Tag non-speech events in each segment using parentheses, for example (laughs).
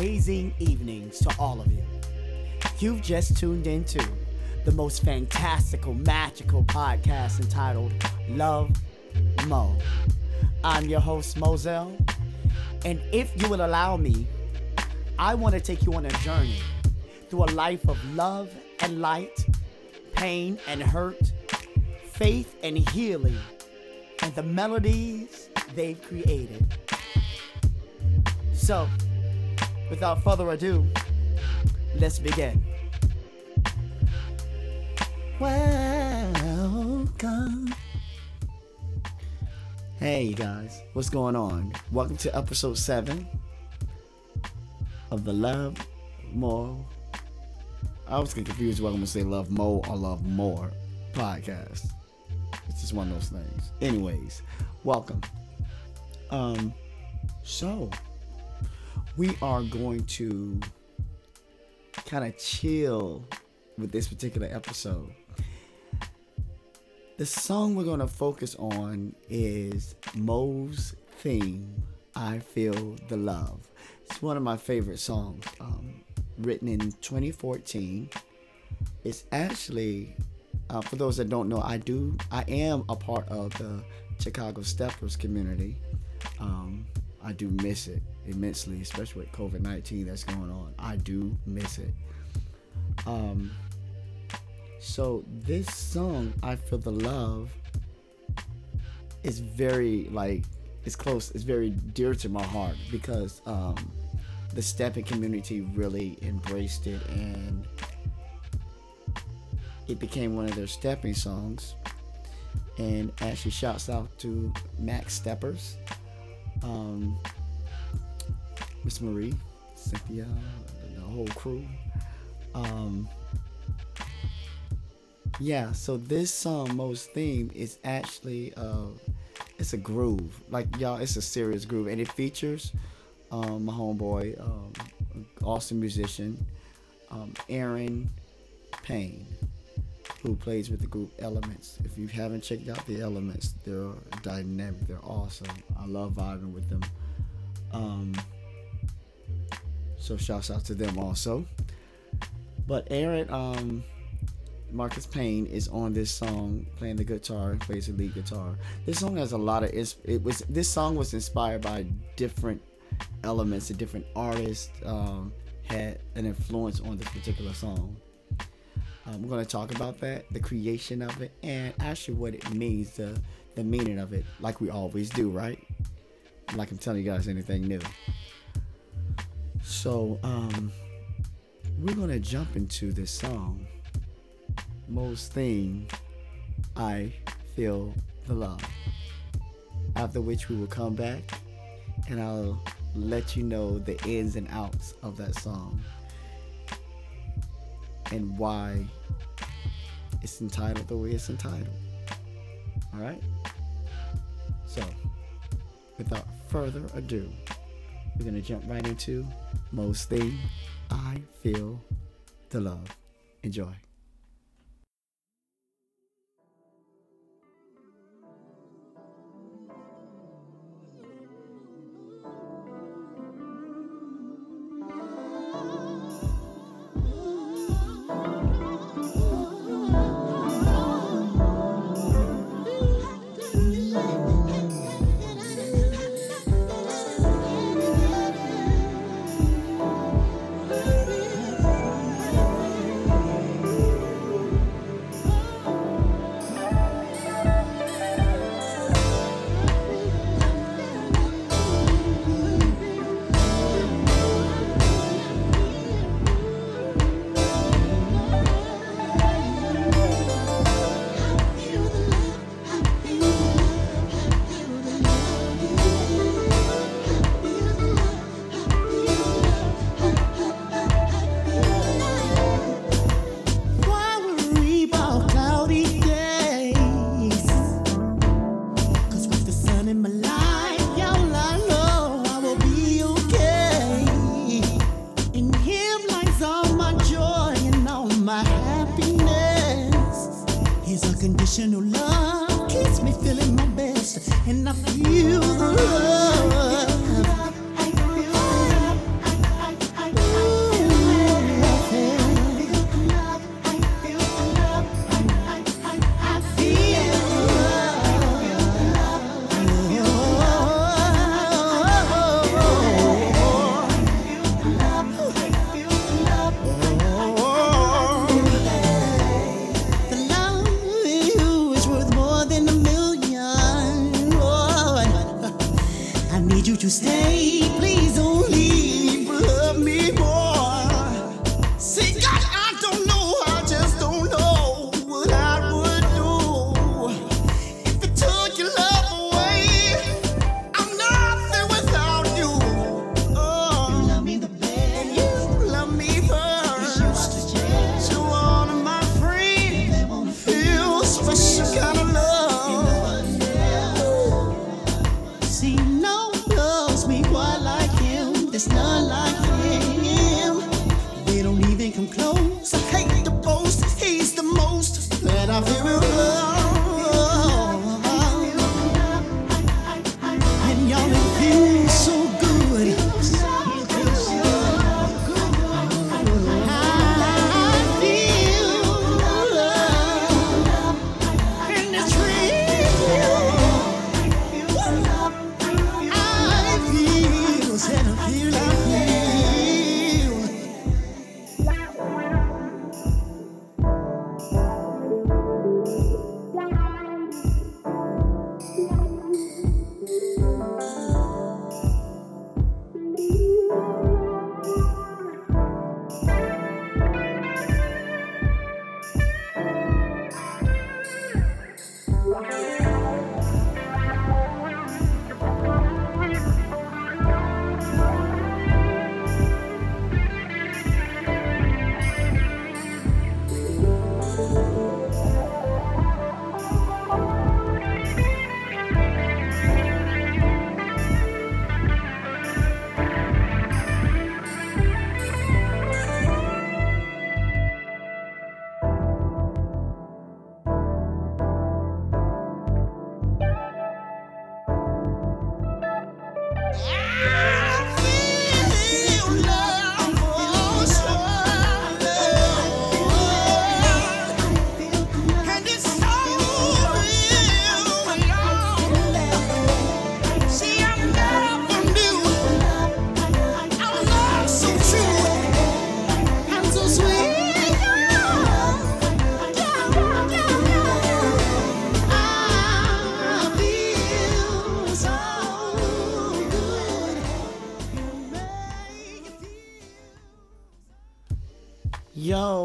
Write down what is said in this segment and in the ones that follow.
amazing evenings to all of you. You've just tuned into the most fantastical, magical podcast entitled Love Mo. I'm your host, Moselle, and if you will allow me, I want to take you on a journey through a life of love and light, pain and hurt, faith and healing, and the melodies they've created. So, without further ado, let's begin. Welcome. Hey, you guys, what's going on? Welcome to episode 7 of the Love More. I was confused whether I'm going to say Love Mo or Love More podcast. It's just one of those things. Anyways, welcome. Um, so we are going to kind of chill with this particular episode. The song we're going to focus on is Mo's theme, I Feel the Love. It's one of my favorite songs, um, written in 2014. It's actually, uh, for those that don't know, I do, I am a part of the Chicago Steppers community. Um, I do miss it immensely, especially with COVID 19 that's going on. I do miss it. Um, so this song, I Feel the Love, is very like it's close, it's very dear to my heart because um, the stepping community really embraced it and it became one of their stepping songs. And actually, shouts out to Max Steppers, um, Miss Marie, Cynthia, the whole crew. Um, yeah, so this song, Mo's theme, is actually uh, it's a groove. Like y'all, it's a serious groove, and it features um, my homeboy, um, awesome musician, um, Aaron Payne, who plays with the group Elements. If you haven't checked out the Elements, they're dynamic. They're awesome. I love vibing with them. Um, so shouts out to them also. But Aaron, um, Marcus Payne is on this song playing the guitar, plays the lead guitar. This song has a lot of it was this song was inspired by different elements, a different artists um, had an influence on this particular song. Um, we're going to talk about that, the creation of it, and actually what it means, the the meaning of it, like we always do, right? Like I'm telling you guys anything new. So, um, we're gonna jump into this song. Most thing, I feel the love. After which we will come back and I'll let you know the ins and outs of that song and why it's entitled the way it's entitled. All right? So, without further ado, we're to jump right into Mo's theme I Feel the Love. Enjoy. Yo,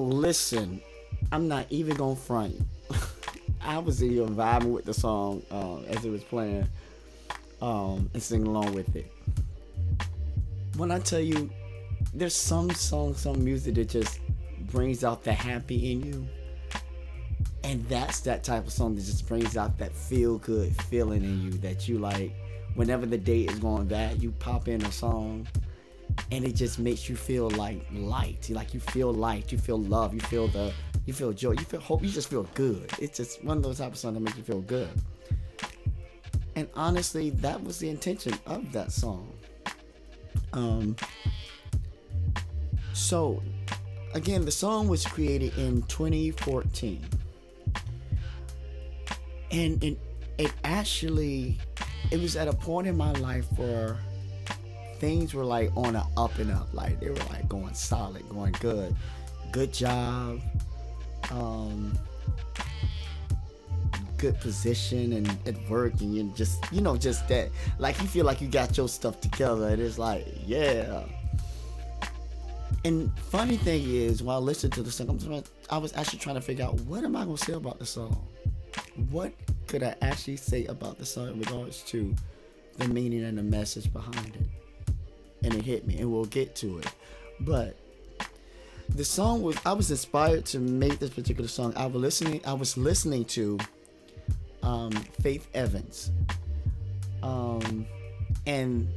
listen, I'm not even gonna front. (laughs) I was in here vibing with the song um, as it was playing um, and singing along with it. When I tell you, there's some songs, some music that just brings out the happy in you. And that's that type of song that just brings out that feel good feeling in you that you like whenever the day is going bad, you pop in a song and it just makes you feel like light. Like you feel light, you feel love, you feel the you feel joy, you feel hope, you just feel good. It's just one of those type of songs that make you feel good. And honestly, that was the intention of that song. Um so again, the song was created in 2014. And it, it actually it was at a point in my life where things were like on an up and up. Like they were like going solid, going good. Good job. Um good position and at work and you just you know just that like you feel like you got your stuff together it's like yeah and funny thing is while listening to the song i was actually trying to figure out what am i going to say about the song what could i actually say about the song in regards to the meaning and the message behind it and it hit me and we'll get to it. But the song was i was inspired to make this particular song. I was listening i was listening to um, faith evans. Um, and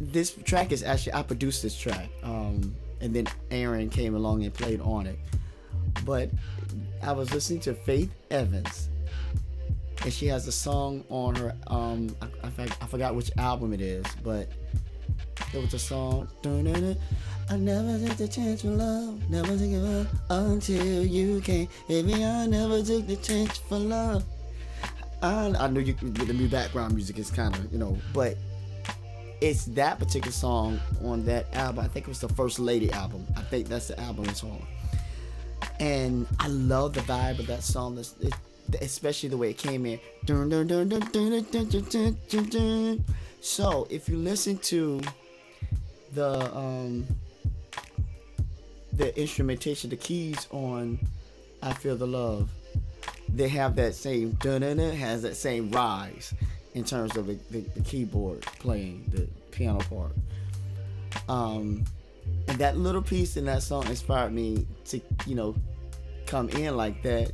this track is actually i produced this track um, and then aaron came along and played on it. But i was listening to faith evans and she has a song on her. Um, I, I, forgot- I forgot which album it is, but there was a song. "Dun-dun-dun, I never took the chance for love, never took it up until you came. Baby, I never took the chance for love. I, I knew you the new background music is kind of you know, but it's that particular song on that album. I think it was the First Lady album. I think that's the album it's on. And I love the vibe of that song. It's- it- especially the way it came in. So if you listen to the um, the instrumentation, the keys on "I Feel the Love," they have that same dun dun has that same rise in terms of the, the, the keyboard playing the piano part. Um, and that little piece in that song inspired me to you know come in like that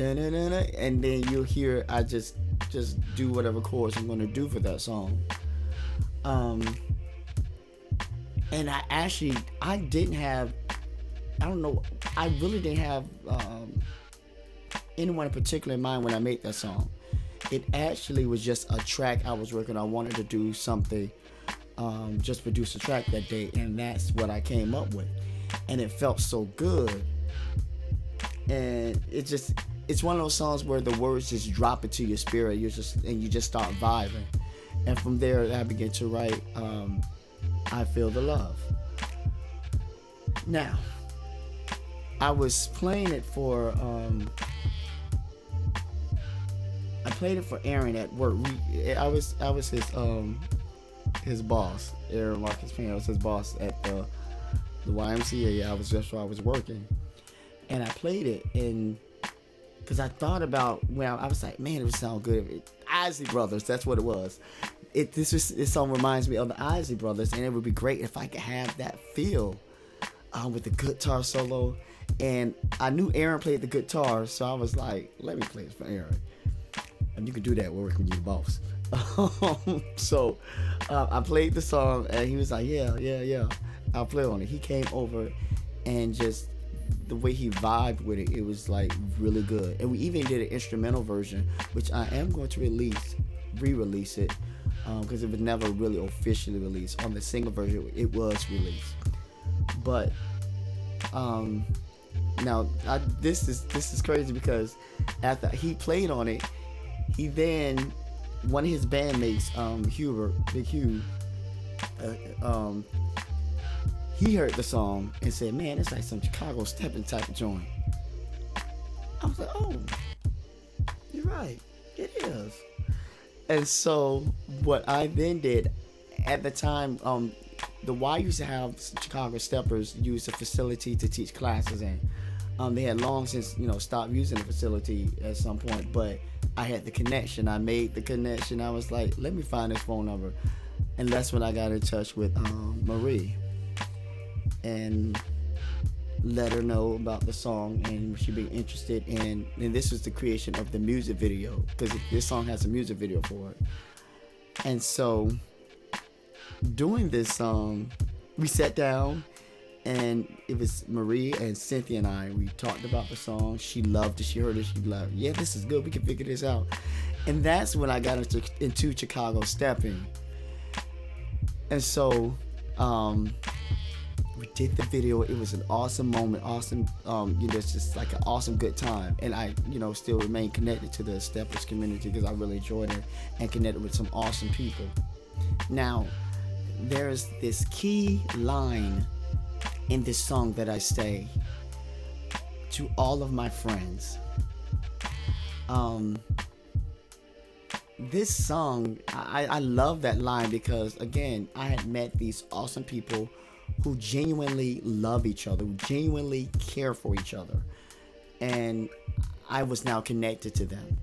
and then you'll hear I just just do whatever chords I'm gonna do for that song. Um and I actually I didn't have I don't know I really didn't have um anyone in particular in mind when I made that song. It actually was just a track I was working on. I wanted to do something, um, just produce a track that day, and that's what I came up with. And it felt so good. And it just it's one of those songs where the words just drop into your spirit. You just and you just start vibing. And from there I began to write um, I Feel the Love. Now, I was playing it for um, I played it for Aaron at work. We, I was I was his um his boss. Aaron Marcus Payne. Was his boss at the the YMCA. I was just where I was working, and I played it and because I thought about well, I was like, man, it would sound good. It, Isley Brothers, that's what it was. It this this song reminds me of the Isley Brothers, and it would be great if I could have that feel um, with the guitar solo. And I knew Aaron played the guitar, so I was like, let me play this for Aaron. And you can do that working with your boss. (laughs) so uh, I played the song, and he was like, yeah, yeah, yeah, I'll play on it. He came over and just the way he vibed with it, it was like really good. And we even did an instrumental version, which I am going to release, re-release it, because it was never really officially released. On the single version, it was released, but um, now I, this is this is crazy because after he played on it, he then one of his bandmates, um, Hubert, Big Hugh, uh, um, he heard the song and said, "Man, it's like some Chicago stepping type joint." I was like, "Oh, you're right, it is." And so what I then did, at the time, um, the Y used to have Chicago Steppers use the facility to teach classes in. Um, they had long since you know stopped using the facility at some point, but I had the connection. I made the connection. I was like, let me find this phone number, and that's when I got in touch with um, Marie and let her know about the song and she'd be interested in and this was the creation of the music video because this song has a music video for it. And so doing this song we sat down and it was marie and cynthia and i we talked about the song. She loved it. She heard it. She loved it. yeah this is good. We can figure this out. And that's when i got into, into chicago stepping. And so um we did the video. It was an awesome moment, awesome, um, you know, it's just like an awesome good time. And I, you know, still remain connected to the Steppers community because I really enjoyed it and connected with some awesome people. Now, there's this key line in this song that I say to all of my friends. Um, this song, I, I love that line because again, I had met these awesome people who genuinely love each other, who genuinely care for each other. And I was now connected to them.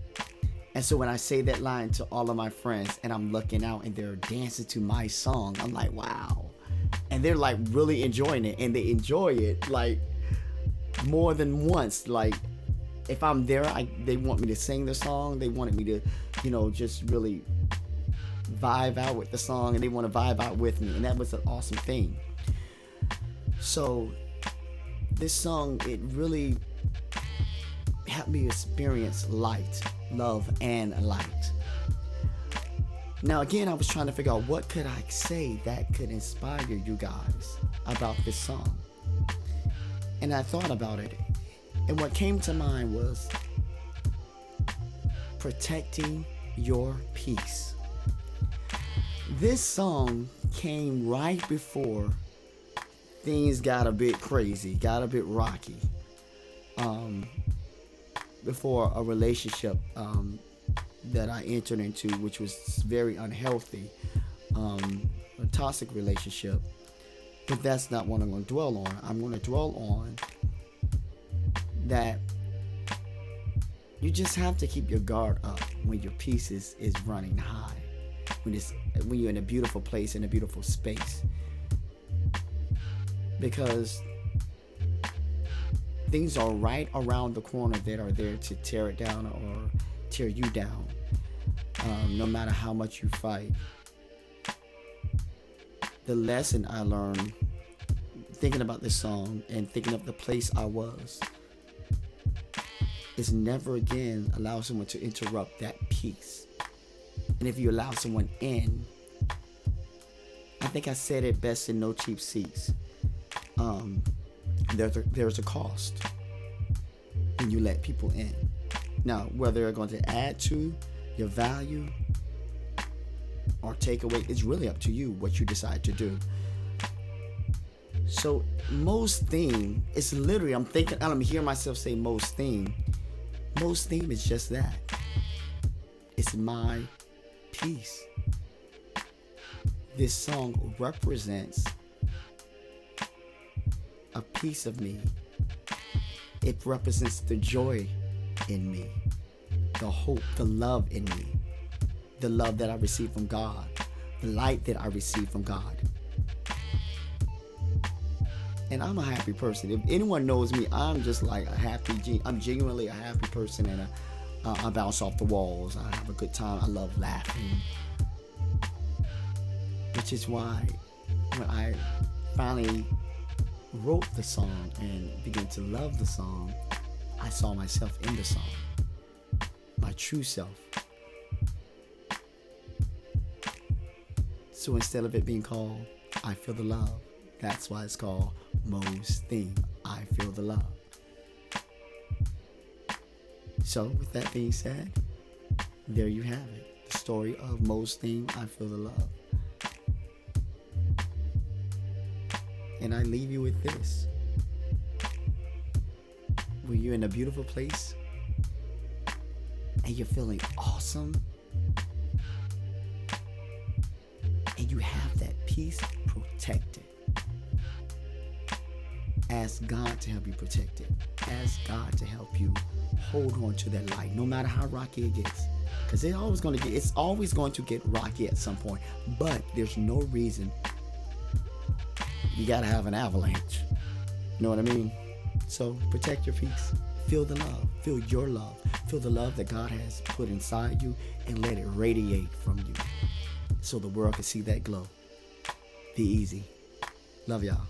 And so when I say that line to all of my friends and I'm looking out and they're dancing to my song, I'm like, wow. And they're like really enjoying it and they enjoy it like more than once. Like if I'm there, I, they want me to sing the song. They wanted me to, you know, just really vibe out with the song and they want to vibe out with me. And that was an awesome thing. So this song, it really helped me experience light love and light. Now again, I was trying to figure out what could I say that could inspire you guys about this song. And I thought about it. And what came to mind was protecting your peace. This song came right before things got a bit crazy, got a bit rocky. Um, before a relationship um, that I entered into, which was very unhealthy, um, a toxic relationship. But that's not what I'm going to dwell on. I'm going to dwell on that you just have to keep your guard up when your peace is, is running high. When it's when you're in a beautiful place in a beautiful space. Because things are right around the corner that are there to tear it down or tear you down. Um, no matter how much you fight. The lesson I learned thinking about this song and thinking of the place I was is never again allow someone to interrupt that peace. And if you allow someone in, I think I said it best in No Cheap Seats. Um, there's a, there's a cost when you let people in. Now, whether they're going to add to your value or take away, it's really up to you what you decide to do. So most thing, is literally I'm thinking I'm hearing myself say most theme. Most theme is just that. It's my peace. This song represents a piece of me. It represents the joy in me, the hope, the love in me, the love that I receive from God, the light that I receive from God. And I'm a happy person. If anyone knows me, I'm just like a happy, I'm genuinely a happy person and uh, I bounce off the walls. I have a good time. I love laughing. Which is why when I finally wrote the song and began to love the song, I saw myself in the song, my true self. So instead of it being called I Feel the Love, that's why it's called Mo's Theme I Feel the Love. So, with that being said, there you have it. The story of Mo's Theme I Feel the Love. And I leave you with this. When you're in a beautiful place and you're feeling awesome and you have that peace protected, ask God to help you protect it. Ask God to help you hold on to that light, no matter how rocky it gets. Because it's always going to get it's always going to get rocky at some point. But there's no reason you gotta have an avalanche. You know what I mean? So protect your peace. Feel the love. Feel your love. Feel the love that God has put inside you and let it radiate from you so the world can see that glow. Be easy. Love y'all.